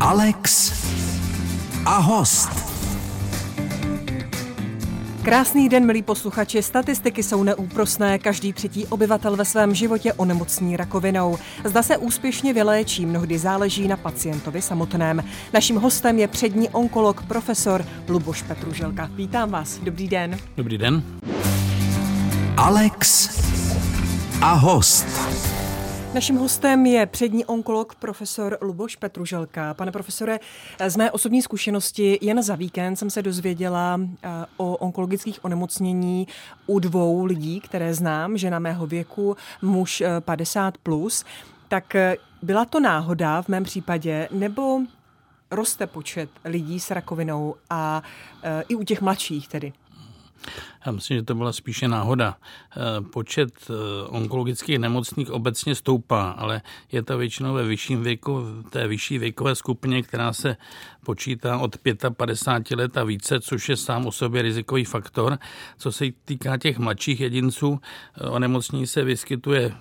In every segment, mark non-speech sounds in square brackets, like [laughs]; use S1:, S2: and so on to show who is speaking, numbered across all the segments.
S1: Alex a host.
S2: Krásný den, milí posluchači. Statistiky jsou neúprosné. Každý třetí obyvatel ve svém životě onemocní rakovinou. Zda se úspěšně vyléčí, mnohdy záleží na pacientovi samotném. Naším hostem je přední onkolog profesor Luboš Petruželka. Vítám vás. Dobrý den.
S3: Dobrý den.
S1: Alex a host.
S2: Naším hostem je přední onkolog profesor Luboš Petruželka. Pane profesore, z mé osobní zkušenosti jen za víkend jsem se dozvěděla eh, o onkologických onemocnění u dvou lidí, které znám, žena mého věku, muž 50+. Eh, plus. Tak eh, byla to náhoda v mém případě, nebo roste počet lidí s rakovinou a i u těch mladších tedy?
S3: Já myslím, že to byla spíše náhoda. Eh, počet eh, onkologických nemocných obecně stoupá, ale je to většinou ve vyšším věku, té vyšší věkové skupině, která se počítá od 55 let a více, což je sám o sobě rizikový faktor. Co se týká těch mladších jedinců, eh, onemocnění se vyskytuje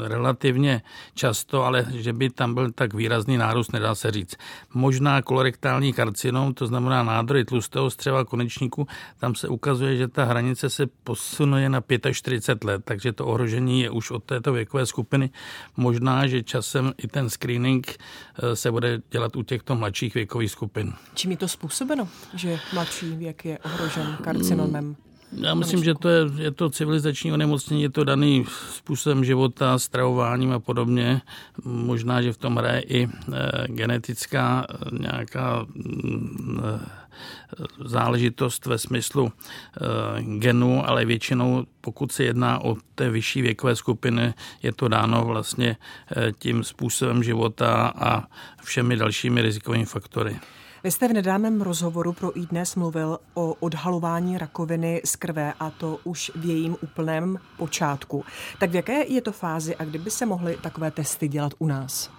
S3: relativně často, ale že by tam byl tak výrazný nárůst, nedá se říct. Možná kolorektální karcinom, to znamená nádory tlustého střeva konečníku, tam se ukazuje, že ta hranice se posunuje na 45 let, takže to ohrožení je už od této věkové skupiny. Možná, že časem i ten screening eh, se bude dělat u těchto mladších věkových skupin.
S2: Čím je to způsobeno, že mladší věk je ohrožen karcinomem?
S3: Já myslím, že to je, je to civilizační onemocnění, je to daný způsobem života, stravováním a podobně. Možná, že v tom hraje i e, genetická e, nějaká e, záležitost ve smyslu e, genů, ale většinou, pokud se jedná o té vyšší věkové skupiny, je to dáno vlastně e, tím způsobem života a všemi dalšími rizikovými faktory.
S2: Vy jste v nedávném rozhovoru pro iDnes mluvil o odhalování rakoviny z krve a to už v jejím úplném počátku. Tak v jaké je to fázi a kdyby se mohly takové testy dělat u nás?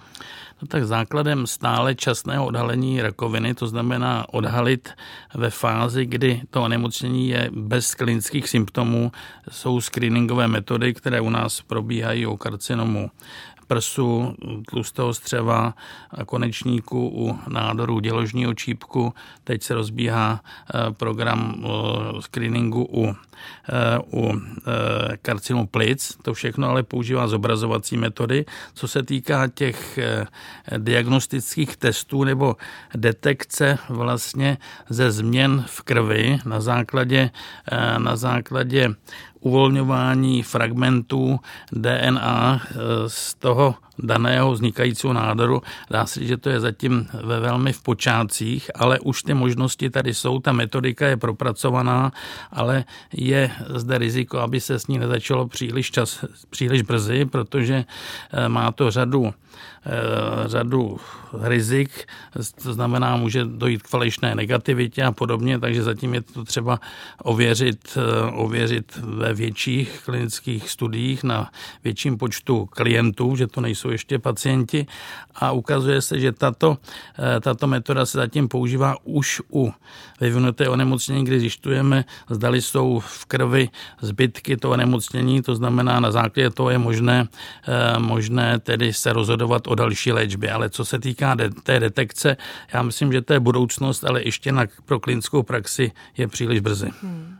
S3: No tak základem stále časného odhalení rakoviny, to znamená odhalit ve fázi, kdy to onemocnění je bez klinických symptomů, jsou screeningové metody, které u nás probíhají o karcinomu prsu, tlustého střeva, konečníku u nádoru děložního čípku. Teď se rozbíhá eh, program eh, screeningu u, u karcinomu plic. To všechno ale používá zobrazovací metody. Co se týká těch diagnostických testů nebo detekce vlastně ze změn v krvi na základě, na základě uvolňování fragmentů DNA eh, z toho daného vznikajícího nádoru. Dá se, že to je zatím ve velmi v počátcích, ale už ty možnosti tady jsou, ta metodika je propracovaná, ale je zde riziko, aby se s ní nezačalo příliš, čas, příliš brzy, protože eh, má to řadu řadu rizik, to znamená, může dojít k falešné negativitě a podobně, takže zatím je to třeba ověřit, eh, ověřit ve větších klinických studiích na větším počtu klientů, že to nejsou ještě pacienti. A ukazuje se, že tato, eh, tato metoda se zatím používá už u vyvinuté onemocnění, kdy zjišťujeme, zdali jsou v krvi zbytky toho onemocnění, to znamená, na základě toho je možné, možné tedy se rozhodovat o další léčbě. Ale co se týká de- té detekce, já myslím, že to je budoucnost, ale ještě na, pro klinickou praxi je příliš brzy. Hmm.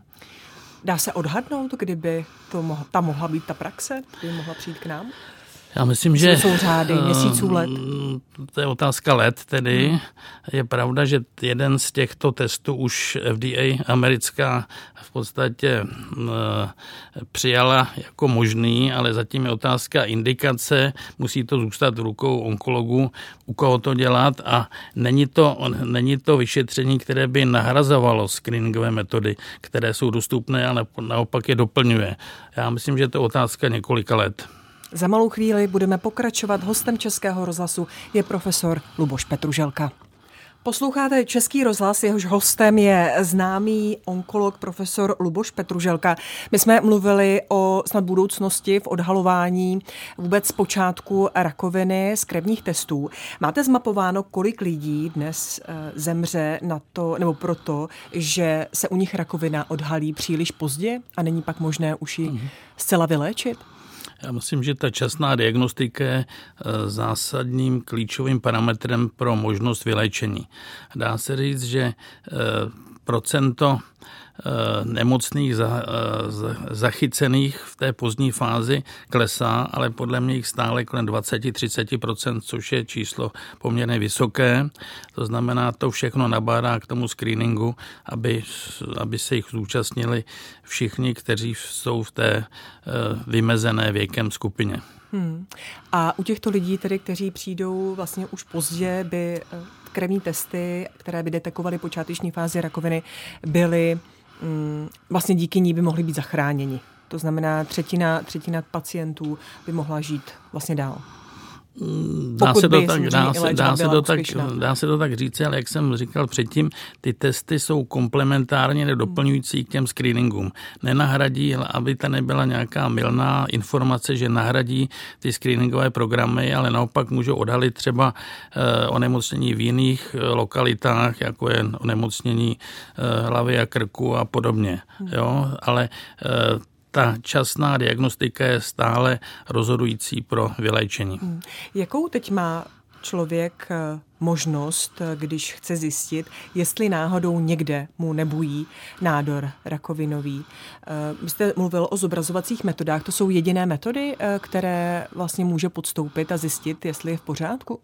S2: Dá se odhadnout, kdyby to mohla, ta mohla být ta praxe, kdyby mohla přijít k nám?
S3: Já myslím, že...
S2: Jsou řády měsíců let?
S3: To je otázka let tedy. Hmm. Je pravda, že jeden z těchto testů už FDA americká v podstatě přijala jako možný, ale zatím je otázka indikace. Musí to zůstat v rukou onkologů, u koho to dělat a není to, není to vyšetření, které by nahrazovalo screeningové metody, které jsou dostupné, ale naopak je doplňuje. Já myslím, že to je otázka několika let.
S2: Za malou chvíli budeme pokračovat. Hostem Českého rozhlasu je profesor Luboš Petruželka. Posloucháte Český rozhlas, jehož hostem je známý onkolog profesor Luboš Petruželka. My jsme mluvili o snad budoucnosti v odhalování vůbec z počátku rakoviny z krevních testů. Máte zmapováno, kolik lidí dnes eh, zemře na to, nebo proto, že se u nich rakovina odhalí příliš pozdě a není pak možné už ji mhm. zcela vyléčit?
S3: Já myslím, že ta časná diagnostika je eh, zásadním klíčovým parametrem pro možnost vyléčení. Dá se říct, že eh, procento nemocných za, eh, zachycených v té pozdní fázi klesá, ale podle mě jich stále kolem 20-30%, což je číslo poměrně vysoké. To znamená, to všechno nabádá k tomu screeningu, aby, aby se jich zúčastnili všichni, kteří jsou v té eh, vymezené věkem skupině. Hmm.
S2: A u těchto lidí, tedy, kteří přijdou vlastně už pozdě, by krevní testy, které by detekovaly počáteční fázi rakoviny, byly vlastně díky ní by mohli být zachráněni. To znamená, třetina, třetina pacientů by mohla žít vlastně dál.
S3: Dá se, to tak, dá, se, dá, se to tak, dá se to tak říct, ale jak jsem říkal předtím, ty testy jsou komplementárně doplňující k těm screeningům. Nenahradí, aby ta nebyla nějaká milná informace, že nahradí ty screeningové programy, ale naopak můžou odhalit třeba eh, onemocnění v jiných eh, lokalitách, jako je onemocnění eh, hlavy a krku a podobně. Jo? Ale ta časná diagnostika je stále rozhodující pro vyléčení. Hmm.
S2: Jakou teď má člověk eh, možnost, když chce zjistit, jestli náhodou někde mu nebují nádor rakovinový. Eh, vy jste mluvil o zobrazovacích metodách. To jsou jediné metody, eh, které vlastně může podstoupit a zjistit, jestli je v pořádku?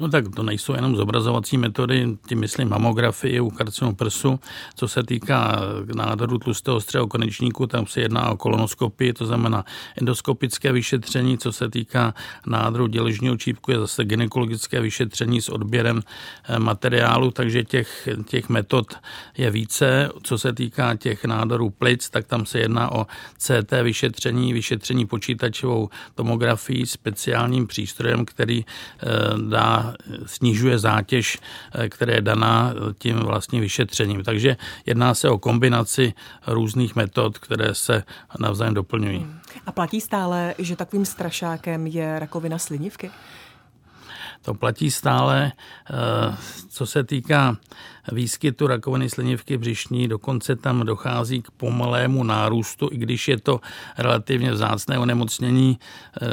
S3: No tak to nejsou jenom zobrazovací metody, tím myslím mamografii u karcinomu prsu. Co se týká nádoru tlustého střeho konečníku, tam se jedná o kolonoskopii, to znamená endoskopické vyšetření. Co se týká nádoru děležního čípku, je zase gynekologické vyšetření s odběrem odběrem eh, materiálu, takže těch, těch metod je více. Co se týká těch nádorů plic, tak tam se jedná o CT vyšetření, vyšetření počítačovou tomografií, speciálním přístrojem, který eh, dá, snižuje zátěž, eh, která je daná tím vlastním vyšetřením. Takže jedná se o kombinaci různých metod, které se navzájem doplňují.
S2: A platí stále, že takovým strašákem je rakovina slinivky?
S3: To platí stále, eh, co se týká výskytu rakoviny slinivky břišní, dokonce tam dochází k pomalému nárůstu, i když je to relativně vzácné onemocnění. Eh,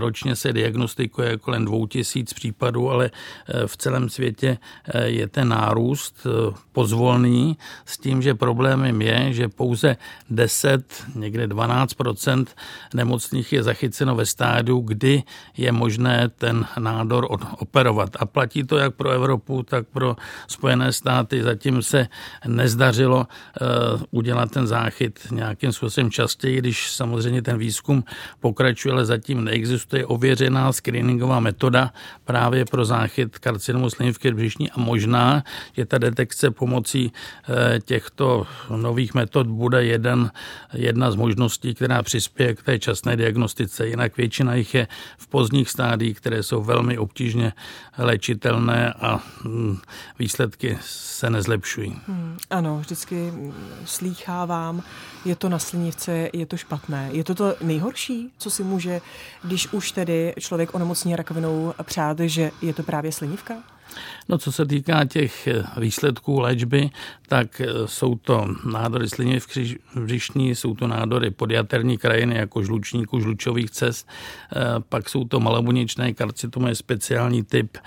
S3: ročně se diagnostikuje kolem 2000 případů, ale eh, v celém světě je ten nárůst pozvolný s tím, že problémem je, že pouze 10, někde 12% nemocných je zachyceno ve stádiu, kdy je možné ten nádor operovat. A platí to jak pro Evropu, tak pro Spojené státy. Zatím se nezdařilo eh, udělat ten záchyt nějakým způsobem častěji, když samozřejmě ten výzkum pokračuje, ale zatím neexistuje ověřená screeningová metoda právě pro záchyt karcinomu slinivky břišní a možná, že ta detekce pomocí eh, těchto nových metod bude jeden, jedna z možností, která přispěje k té časné diagnostice. Jinak většina jich je v pozdních stádiích, které jsou velmi obtížně léčitelné a hm, se nezlepšují. Hmm,
S2: ano, vždycky slýchávám, je to na slinivce, je to špatné. Je to to nejhorší, co si může, když už tedy člověk onemocní rakovinou přát, že je to právě slinivka?
S3: No, co se týká těch eh, výsledků léčby, tak eh, jsou to nádory slině v břišní, jsou to nádory podjaterní krajiny jako žlučníků, žlučových cest, eh, pak jsou to malobuněčné karcitomy, speciální typ,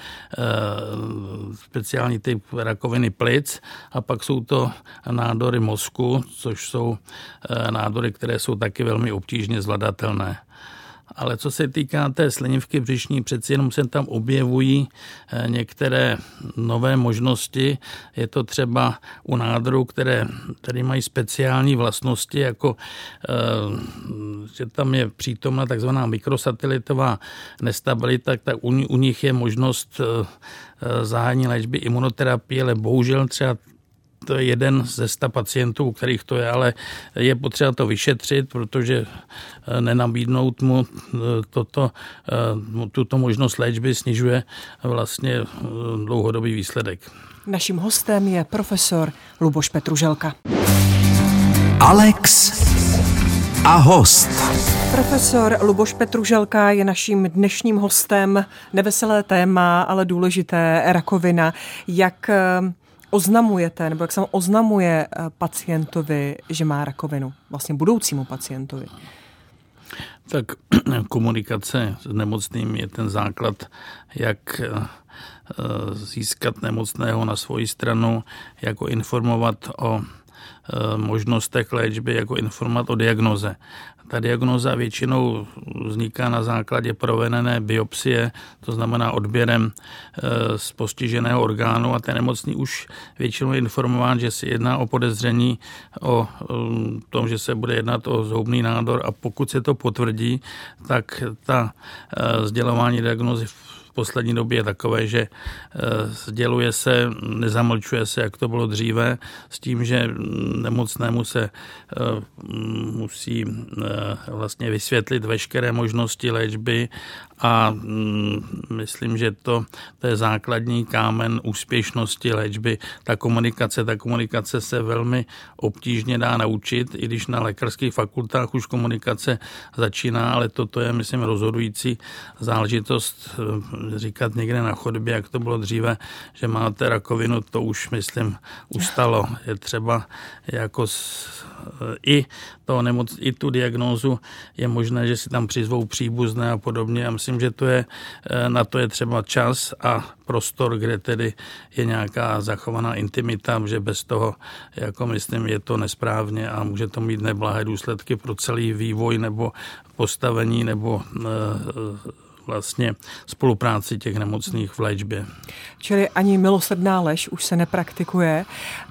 S3: speciální typ rakoviny plic a pak jsou to nádory mozku, což jsou nádory, které jsou taky velmi obtížně zvladatelné ale co se týká té slinivky břišní, přeci jenom se tam objevují eh, některé nové možnosti. Je to třeba u nádorů, které tady mají speciální vlastnosti, jako eh, že tam je přítomna takzvaná mikrosatelitová nestabilita, tak u, nich je možnost eh, zahájení léčby imunoterapie, ale bohužel třeba to je jeden ze sta pacientů, u kterých to je, ale je potřeba to vyšetřit, protože eh, nenabídnout mu eh, toto, eh, tuto možnost léčby snižuje vlastně dlouhodobý výsledek.
S2: Naším hostem je profesor Luboš Petruželka.
S1: Alex a host.
S2: Profesor Luboš Petruželka je naším dnešním hostem. Neveselé téma, ale důležité rakovina. Jak oznamujete, nebo jak se oznamuje eh, pacientovi, že má rakovinu, vlastně budoucímu pacientovi?
S3: Tak [clears throat] komunikace s nemocným je ten základ, jak získat nemocného na svoji stranu, jako informovat o možnostech léčby, jako informovat o diagnoze. Ta diagnoza většinou vzniká na základě provedené biopsie, to znamená odběrem e, z postiženého orgánu a ten nemocný už většinou je informován, že se jedná o podezření o tom, že se bude jednat o zhoubný nádor a pokud se to potvrdí, tak ta sdělování diagnozy v poslední době je takové, že eh, sděluje se, nezamlčuje se, jak to bylo dříve, s tím, že nemocnému se eh, musí eh, vlastně vysvětlit veškeré možnosti léčby a mm, myslím, že to, to je základní kámen úspěšnosti léčby. Ta komunikace, ta komunikace se velmi obtížně dá naučit, i když na lékařských fakultách už komunikace začíná, ale toto je, myslím, rozhodující záležitost říkat někde na chodbě, jak to bylo dříve, že máte rakovinu, to už, myslím, ustalo. Je třeba jako s, i, to nemoc, i tu diagnózu je možné, že si tam přizvou příbuzné a podobně. Já myslím, že to je, eh, na to je třeba čas a prostor, kde tedy je nějaká zachovaná intimita, že bez toho, jako myslím, je to nesprávně a může to mít neblahé důsledky pro celý vývoj nebo postavení nebo eh, vlastně spolupráci těch nemocných v léčbě.
S2: Čili ani milosrdná lež už se nepraktikuje,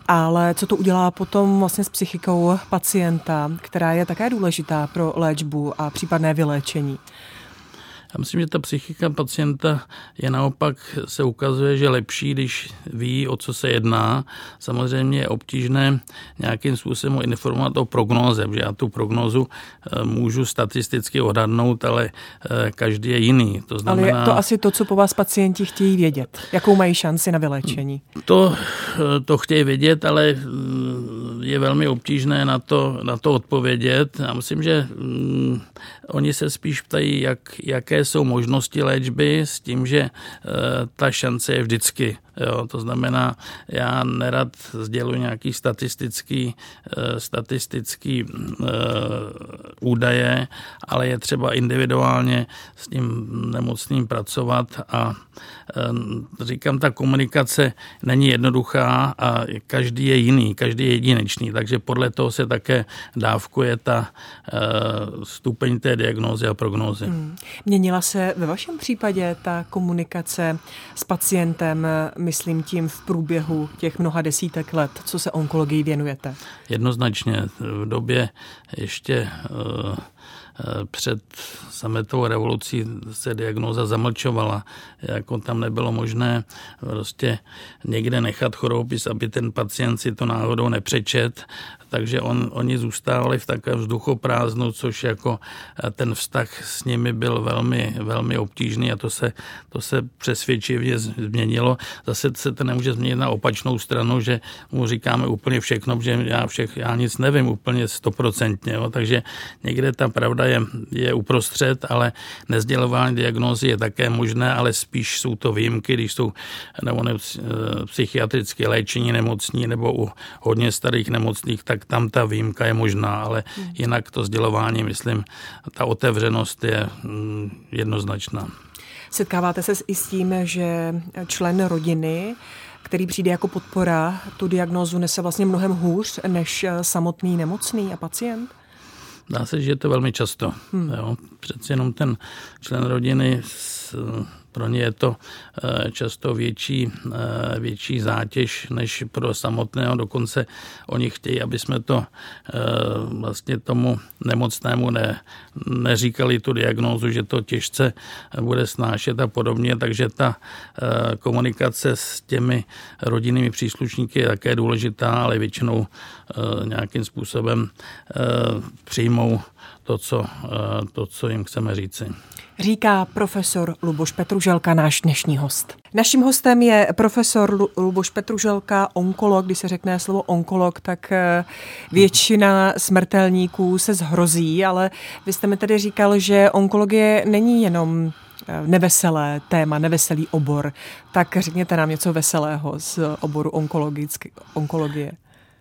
S2: ale co to udělá potom vlastně s psychikou pacienta, která je také důležitá pro léčbu a případné vyléčení?
S3: Já myslím, že ta psychika pacienta je naopak, se ukazuje, že lepší, když ví, o co se jedná. Samozřejmě je obtížné nějakým způsobem informovat o prognóze, že já tu prognózu eh, můžu statisticky odhadnout, ale eh, každý je jiný.
S2: To znamená, ale je to asi to, co po vás pacienti chtějí vědět. Jakou mají šanci na vyléčení?
S3: To, eh, to chtějí vědět, ale je velmi obtížné na to, na to odpovědět. Já myslím, že mm, oni se spíš ptají, jak, jaké jsou možnosti léčby s tím, že eh, ta šance je vždycky Jo, to znamená, já nerad sděluji nějaký statistický, eh, statistický uh, údaje, ale je třeba individuálně s tím nemocným pracovat a uh, říkám, ta komunikace není jednoduchá a každý je jiný, každý je jedinečný, takže podle toho se také dávkuje ta stupeň té diagnózy a prognózy. Hmm.
S2: Měnila se ve vašem případě ta komunikace s pacientem myslím tím v průběhu těch mnoha desítek let, co se onkologii věnujete?
S3: Jednoznačně v době ještě uh, před sametovou revolucí se diagnoza zamlčovala. Jako tam nebylo možné prostě někde nechat chorobopis, aby ten pacient si to náhodou nepřečet, takže on, oni zůstávali v takové vzduchoprázdnu, což jako eh, ten vztah s nimi byl velmi, velmi obtížný a to se, to se přesvědčivě změnilo. Zase se to nemůže změnit na opačnou stranu, že mu říkáme úplně všechno, že já, všech, já nic nevím úplně stoprocentně, takže někde ta pravda je, je uprostřed, ale nezdělování diagnózy je také možné, ale spíš jsou to výjimky, když jsou nebo ne, eh, psychiatrické léčení nemocní nebo u hodně starých nemocných, tak tam ta výjimka je možná, ale jinak to sdělování, myslím, ta otevřenost je mm, jednoznačná.
S2: Setkáváte se i s tím, že člen rodiny který přijde jako podpora, tu diagnózu nese vlastně mnohem hůř než samotný nemocný a pacient?
S3: Dá se, že je to velmi často. Hmm. Jo. Přeci jenom ten člen rodiny s, pro ně je to eh, často větší, eh, větší zátěž než pro samotného. Dokonce oni chtějí, aby jsme to eh, vlastně tomu nemocnému ne, neříkali tu diagnózu, že to těžce bude snášet a podobně. Takže ta komunikace s těmi rodinnými příslušníky je také důležitá, ale většinou nějakým způsobem přijmou to, co, to, co jim chceme říci
S2: říká profesor Luboš Petruželka, náš dnešní host. Naším hostem je profesor Luboš Petruželka, onkolog. Když se řekne slovo onkolog, tak eh, většina smrtelníků se zhrozí, ale vy jste mi tedy říkal, že onkologie není jenom eh, neveselé téma, neveselý obor. Tak řekněte nám něco veselého z oboru onkologie.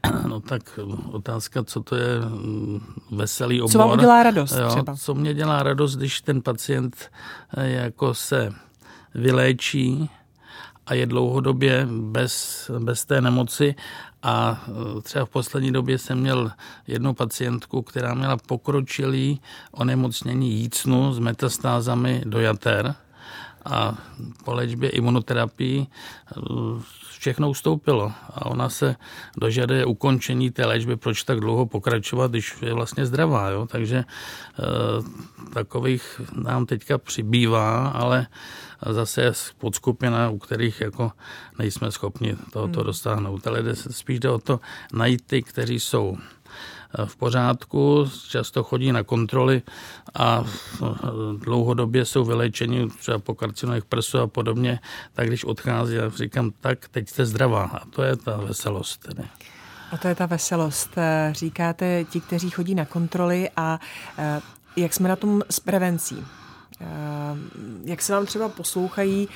S2: [clears throat]
S3: No tak otázka, co to je mm, veselý obor.
S2: Co vám udělá radost
S3: jo,
S2: třeba?
S3: Co mě dělá radost, když ten pacient eh, jako se vyléčí a je dlouhodobě bez, bez té nemoci a eh, třeba v poslední době jsem měl jednu pacientku, která měla pokročilý onemocnění jícnu s metastázami do jater a po léčbě imunoterapii eh, všechno ustoupilo a ona se dožaduje ukončení té léčby, proč tak dlouho pokračovat, když je vlastně zdravá. Jo? Takže e, takových nám teďka přibývá, ale zase je podskupina, u kterých jako nejsme schopni tohoto hmm. dostáhnout. Ale jde, spíš jde o to najít ty, kteří jsou v pořádku, často chodí na kontroly a dlouhodobě jsou vylečeni třeba po karcinomech prsu a podobně, tak když odchází, já říkám, tak teď jste zdravá a to je ta veselost. Tedy.
S2: A to je ta veselost. Říkáte ti, kteří chodí na kontroly a eh, jak jsme na tom s prevencí? Eh, jak se vám třeba poslouchají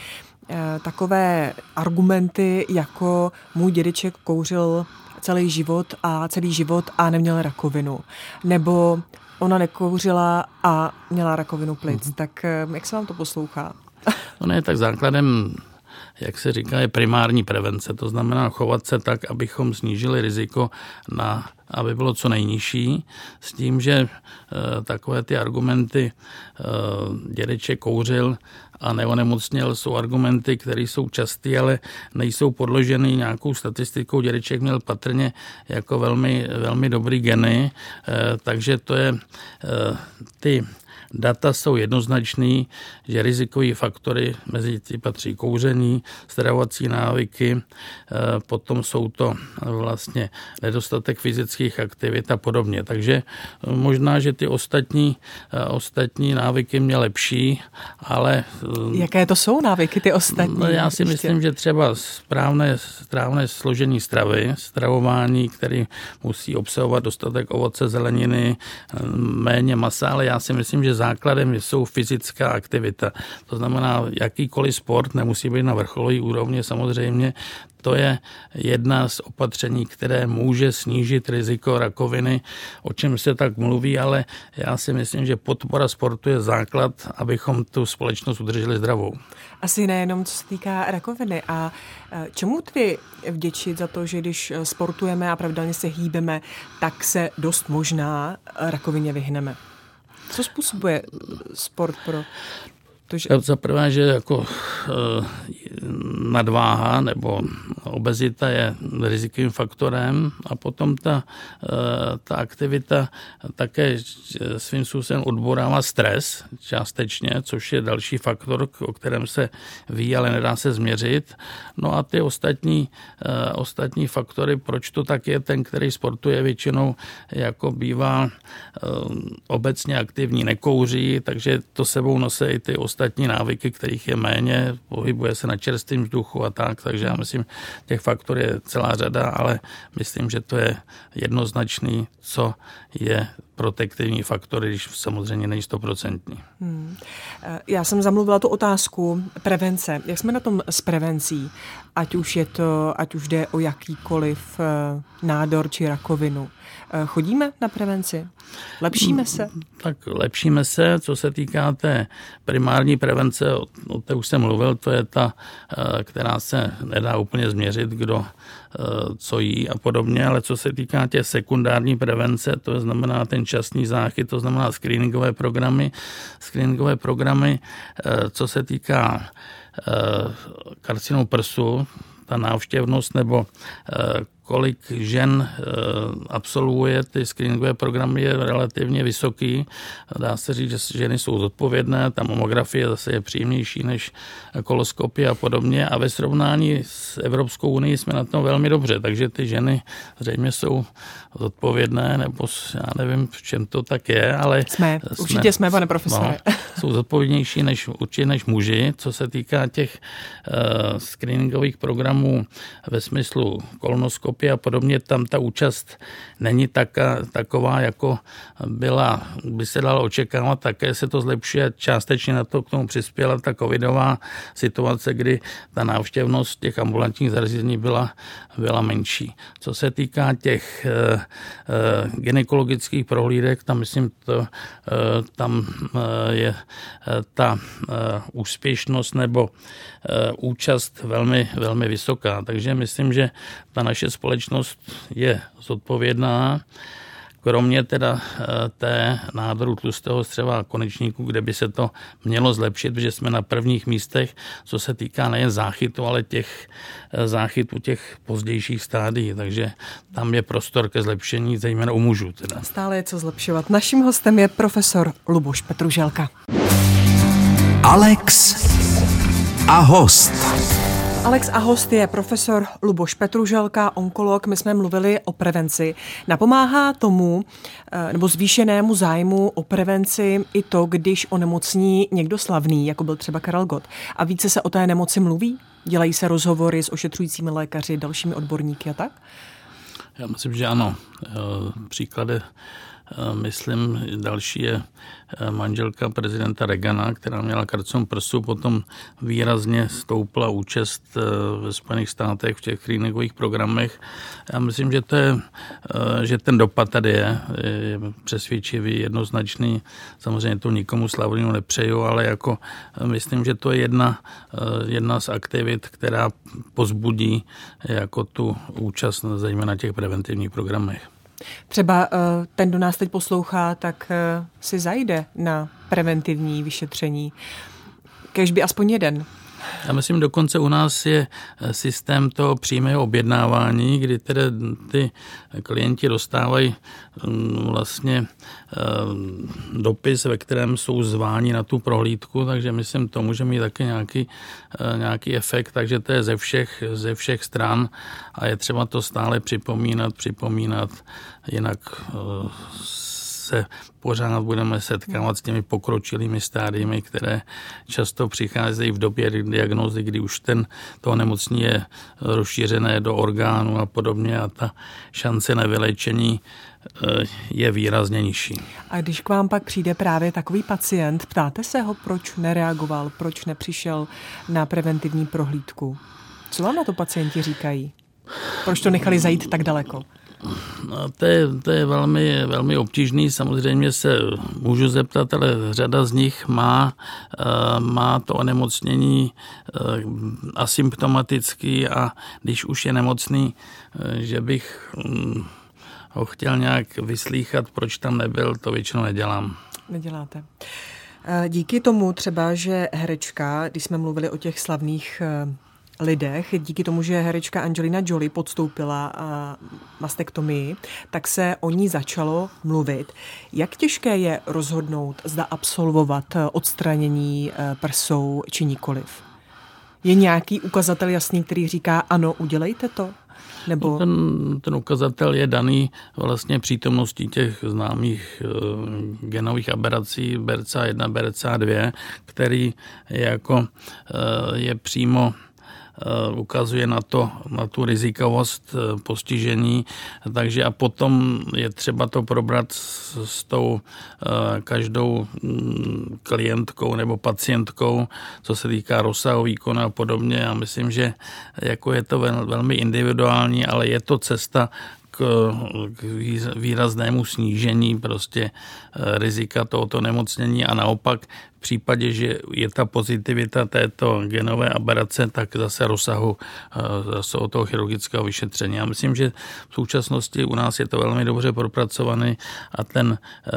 S2: eh, takové argumenty, jako můj dědeček kouřil celý život a celý život a neměl rakovinu. Nebo ona nekouřila a měla rakovinu plic. Hmm. Tak eh, jak se vám to poslouchá?
S3: No ne, tak základem jak se říká, je primární prevence. To znamená chovat se tak, abychom snížili riziko na aby bylo co nejnižší, s tím, že e, takové ty argumenty e, dědeček kouřil a neonemocněl jsou argumenty, které jsou časté, ale nejsou podloženy nějakou statistikou. Dědeček měl patrně jako velmi, velmi dobrý geny, e, takže to je ty Data jsou jednoznačný, že rizikové faktory mezi ty patří kouření, stravovací návyky, eh, potom jsou to vlastně nedostatek fyzických aktivit a podobně. Takže eh, možná, že ty ostatní, eh, ostatní návyky mě lepší, ale...
S2: Jaké to jsou návyky, ty ostatní? No,
S3: já si myslím, že třeba správné, správné složení stravy, stravování, který musí obsahovat dostatek ovoce, zeleniny, méně masa, ale já si myslím, že základem jsou fyzická aktivita. To znamená, jakýkoliv sport nemusí být na vrcholové úrovni samozřejmě, to je jedna z opatření, které může snížit riziko rakoviny, o čem se tak mluví, ale já si myslím, že podpora sportu je základ, abychom tu společnost udrželi zdravou.
S2: Asi nejenom co se týká rakoviny. A e, čemu ty vděčit za to, že když sportujeme a pravidelně se hýbeme, tak se dost možná rakovině vyhneme? Co způsobuje sport pro
S3: že... Za prvé, že jako e, nadváha nebo obezita je rizikovým faktorem a potom ta, e, ta aktivita také svým způsobem odborává stres částečně, což je další faktor, o kterém se ví, ale nedá se změřit. No a ty ostatní, e, ostatní faktory, proč to tak je, ten, který sportuje většinou jako bývá obecně aktivní, nekouří, takže to sebou nosí i ty ostatní ostatní návyky, kterých je méně, pohybuje se na čerstvém vzduchu a tak, takže já myslím, těch faktorů je celá řada, ale myslím, že to je jednoznačný, co je protektivní faktor, když samozřejmě není stoprocentní. Hmm.
S2: Já jsem zamluvila tu otázku prevence. Jak jsme na tom s prevencí? Ať už je to, ať už jde o jakýkoliv eh, nádor či rakovinu. Eh, chodíme na prevenci? Lepšíme se?
S3: Tak lepšíme se, co se týká té primární prevence, o, o té už jsem mluvil, to je ta, eh, která se nedá úplně změřit, kdo eh, co jí a podobně, ale co se týká té sekundární prevence, to znamená ten časný záchyt, to znamená screeningové programy, screeningové programy, co se týká karcinou prsu, ta návštěvnost nebo kolik žen eh, absolvuje ty screeningové programy, je relativně vysoký. Dá se říct, že ženy jsou zodpovědné, ta mamografie zase je příjemnější než koloskopy a podobně. A ve srovnání s Evropskou unii jsme na tom velmi dobře, takže ty ženy zřejmě jsou zodpovědné, nebo já nevím, v čem to tak je, ale...
S2: Jsme, jsme určitě jsme, pane profesore.
S3: No, [laughs] jsou zodpovědnější než, určitě než muži, co se týká těch uh, screeningových programů ve smyslu kolonoskopy Evropě a podobně, tam ta účast není tak, taková, jako byla, by se dalo očekávat, také se to zlepšuje. Částečně na to k tomu přispěla ta covidová situace, kdy ta návštěvnost těch ambulantních zařízení byla, byla menší. Co se týká těch e, e, gynekologických prohlídek, tam myslím, to, e, tam je ta úspěšnost nebo účast velmi, velmi vysoká. Takže myslím, že ta naše společnost je zodpovědná kromě teda eh, té nádoru tlustého střeva konečníku, kde by se to mělo zlepšit, protože jsme na prvních místech, co se týká nejen záchytu, ale těch eh, záchytů těch pozdějších stádií, takže tam je prostor ke zlepšení, zejména u mužů. Teda.
S2: Stále je co zlepšovat. Naším hostem je profesor Luboš Petruželka.
S1: Alex a host.
S2: Alex a host je profesor Luboš Petruželka, onkolog. My jsme mluvili o prevenci. Napomáhá tomu, eh, nebo zvýšenému zájmu o prevenci i to, když onemocní někdo slavný, jako byl třeba Karel Gott. A více se o té nemoci mluví? Dělají se rozhovory s ošetřujícími lékaři, dalšími odborníky a tak?
S3: Já myslím, že ano. Eh, příklady Myslím, další je eh, manželka prezidenta Regana, která měla karcom prsu, potom výrazně stoupla účast eh, ve Spojených státech v těch screeningových programech. Já myslím, že, to je, eh, že ten dopad tady je, je přesvědčivý, jednoznačný. Samozřejmě to nikomu slavnému nepřeju, ale jako myslím, že to je jedna, jedna z aktivit, která pozbudí jako tu účast zejména těch preventivních programech.
S2: Třeba uh, ten, kdo nás teď poslouchá, tak uh, si zajde na preventivní vyšetření. Kež by aspoň jeden.
S3: Já myslím, dokonce u nás je eh, systém toho přímého objednávání, kdy tedy ty klienti dostávají mm, vlastně dopis, ve kterém jsou zváni na tu prohlídku, takže myslím, to může mít taky nějaký, nějaký efekt, takže to je ze všech, ze všech stran a je třeba to stále připomínat, připomínat jinak eh, se pořád budeme setkávat s těmi pokročilými stádiemi, které často přicházejí v době diagnózy, kdy už ten, to nemocní je rozšířené do orgánů a podobně a ta šance na vylečení eh, je výrazně nižší.
S2: A když k vám pak přijde právě takový pacient, ptáte se ho, proč nereagoval, proč nepřišel na preventivní prohlídku? Co vám na to pacienti říkají? Proč to nechali zajít tak daleko?
S3: No, to je, to je velmi, velmi obtížný. Samozřejmě se můžu zeptat, ale řada z nich má, eh, má to onemocnění eh, asymptomatický a když už je nemocný, eh, že bych hm, ho chtěl nějak vyslýchat, proč tam nebyl, to většinou nedělám.
S2: Neděláte. Díky tomu třeba, že herečka, když jsme mluvili o těch slavných lidech, díky tomu, že herečka Angelina Jolie podstoupila mastektomii, tak se o ní začalo mluvit. Jak těžké je rozhodnout, zda absolvovat e, odstranění e, prsou či nikoliv? Je nějaký ukazatel jasný, který říká, ano, udělejte to?
S3: Nebo... No, ten, ten ukazatel je daný vlastně přítomností těch známých uh, genových aberací BRCA1, BRCA2, který jako uh, je přímo ukazuje na, to, na tu rizikovost eh, postižení, takže a potom je třeba to probrat s, s tou eh, každou mm, klientkou nebo pacientkou, co se týká rozsahu výkonu a podobně. Já myslím, že jako je to velmi individuální, ale je to cesta k, k výraznému snížení prostě rizika tohoto nemocnění a naopak případě, že je ta pozitivita této genové aberace, tak zase rozsahu zase o toho chirurgického vyšetření. Já myslím, že v současnosti u nás je to velmi dobře propracovaný a ten eh,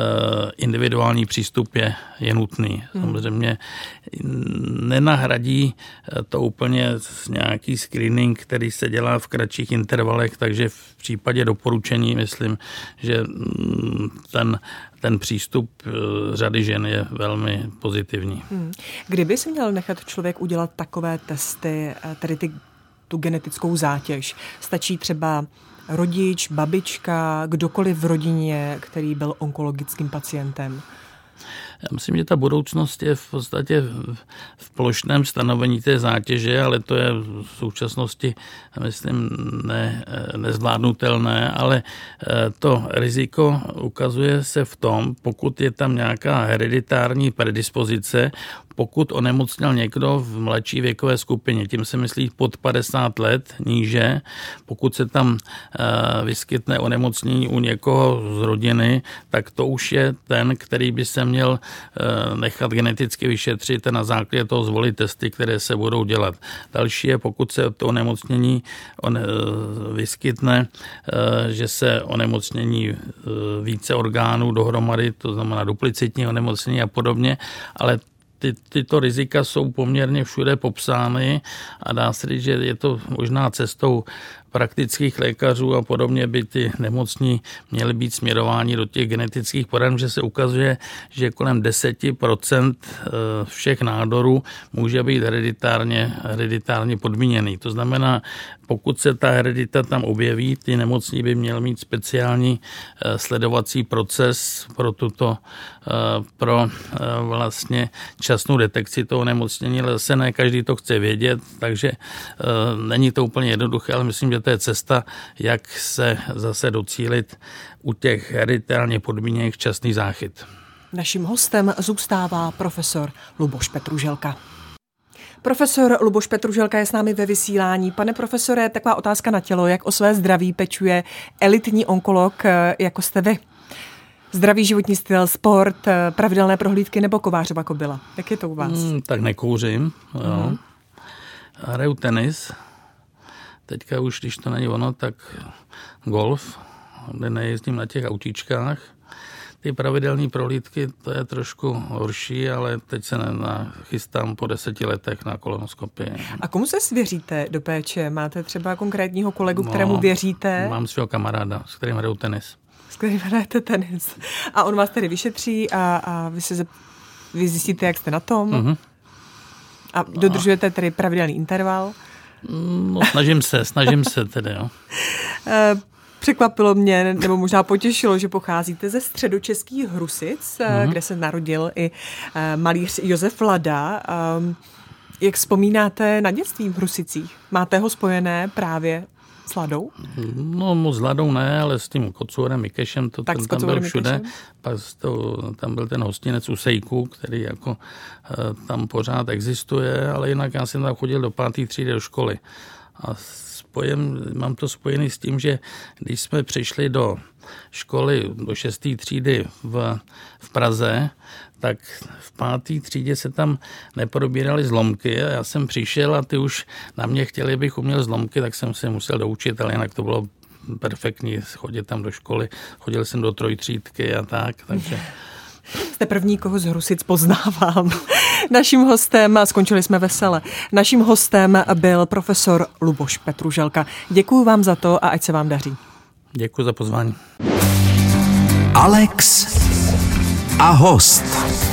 S3: individuální přístup je, je nutný. Hmm. Samozřejmě nenahradí to úplně nějaký screening, který se dělá v kratších intervalech, takže v případě doporučení myslím, že mm, ten ten přístup eh, řady žen je velmi pozitivní. Hmm.
S2: Kdyby si měl nechat člověk udělat takové testy, eh, tedy ty, tu genetickou zátěž, stačí třeba rodič, babička, kdokoliv v rodině, který byl onkologickým pacientem?
S3: Já myslím, že ta budoucnost je v podstatě v plošném stanovení té zátěže, ale to je v současnosti, myslím, ne, nezvládnutelné, ale to riziko ukazuje se v tom, pokud je tam nějaká hereditární predispozice, pokud onemocněl někdo v mladší věkové skupině, tím se myslí pod 50 let níže, pokud se tam eh, vyskytne onemocnění u někoho z rodiny, tak to už je ten, který by se měl eh, nechat geneticky vyšetřit a na základě toho zvolit testy, které se budou dělat. Další je, pokud se to onemocnění on, eh, vyskytne, že se onemocnění více orgánů dohromady, to znamená duplicitní onemocnění a podobně, ale ty, tyto rizika jsou poměrně všude popsány a dá se říct, že je to možná cestou praktických lékařů a podobně by ty nemocní měly být směrováni do těch genetických poradů, že se ukazuje, že kolem 10% eh, všech nádorů může být hereditárně, hereditárně podmíněný. To znamená, pokud se ta heredita tam objeví, ty nemocní by měl mít speciální eh, sledovací proces pro tuto, eh, pro vlastně časnou detekci toho nemocnění, ale zase ne každý to chce vědět, takže není to úplně jednoduché, ale myslím, že to je cesta, jak se zase docílit u těch hereditárně podmíněných včasný záchyt.
S2: Naším hostem zůstává profesor Luboš Petruželka. Profesor Luboš Petruželka je s námi ve vysílání. Pane profesore, taková otázka na tělo. Jak o své zdraví pečuje elitní onkolog, jako jste vy? Zdravý životní styl, sport, pravidelné prohlídky nebo kovářova kobila? Jak je to u vás? Hmm,
S3: tak nekouřím. Jo. Hmm. Hraju tenis, Teďka už, když to není ono, tak golf, kde nejezdím na těch autíčkách. Ty pravidelné prohlídky, to je trošku horší, ale teď se chystám po deseti letech na kolonoskopii.
S2: A komu se svěříte do péče? Máte třeba konkrétního kolegu, no, kterému věříte?
S3: Mám svého kamaráda, s kterým hraju tenis.
S2: S kterým hrajete tenis. A on vás tedy vyšetří a, a vy, se, vy zjistíte, jak jste na tom? Mm-hmm. A dodržujete tedy pravidelný interval?
S3: No, snažím se, snažím se tedy, jo. [laughs]
S2: Eh, překvapilo mě, nebo možná potěšilo, že pocházíte ze středočeských Hrusic, mm-hmm. kde se narodil i eh, malíř Josef Lada. Ehm, jak vzpomínáte na dětství v Hrusicích? Máte ho spojené právě s Ladou?
S3: No moc s Ladou ne, ale s tím Kocourem Mikešem, to tak ten tam byl všude. Pak to, tam byl ten hostinec u Sejku, který jako eh, tam pořád existuje, ale jinak já jsem tam chodil do páté třídy do školy. A spojem, mám to spojený s tím, že když jsme přišli do školy, do šesté třídy v, v Praze, tak v páté třídě se tam neprobíraly zlomky a já jsem přišel a ty už na mě chtěli, abych uměl zlomky, tak jsem se musel doučit, ale jinak to bylo perfektní chodit tam do školy. Chodil jsem do trojtřídky a tak, takže... [laughs]
S2: Jste první, koho z Hrusic poznávám. [laughs] Naším hostem, a skončili jsme vesele, naším hostem byl profesor Luboš Petruželka. Děkuji vám za to a ať se vám daří.
S3: Děkuji za pozvání.
S1: Alex a host.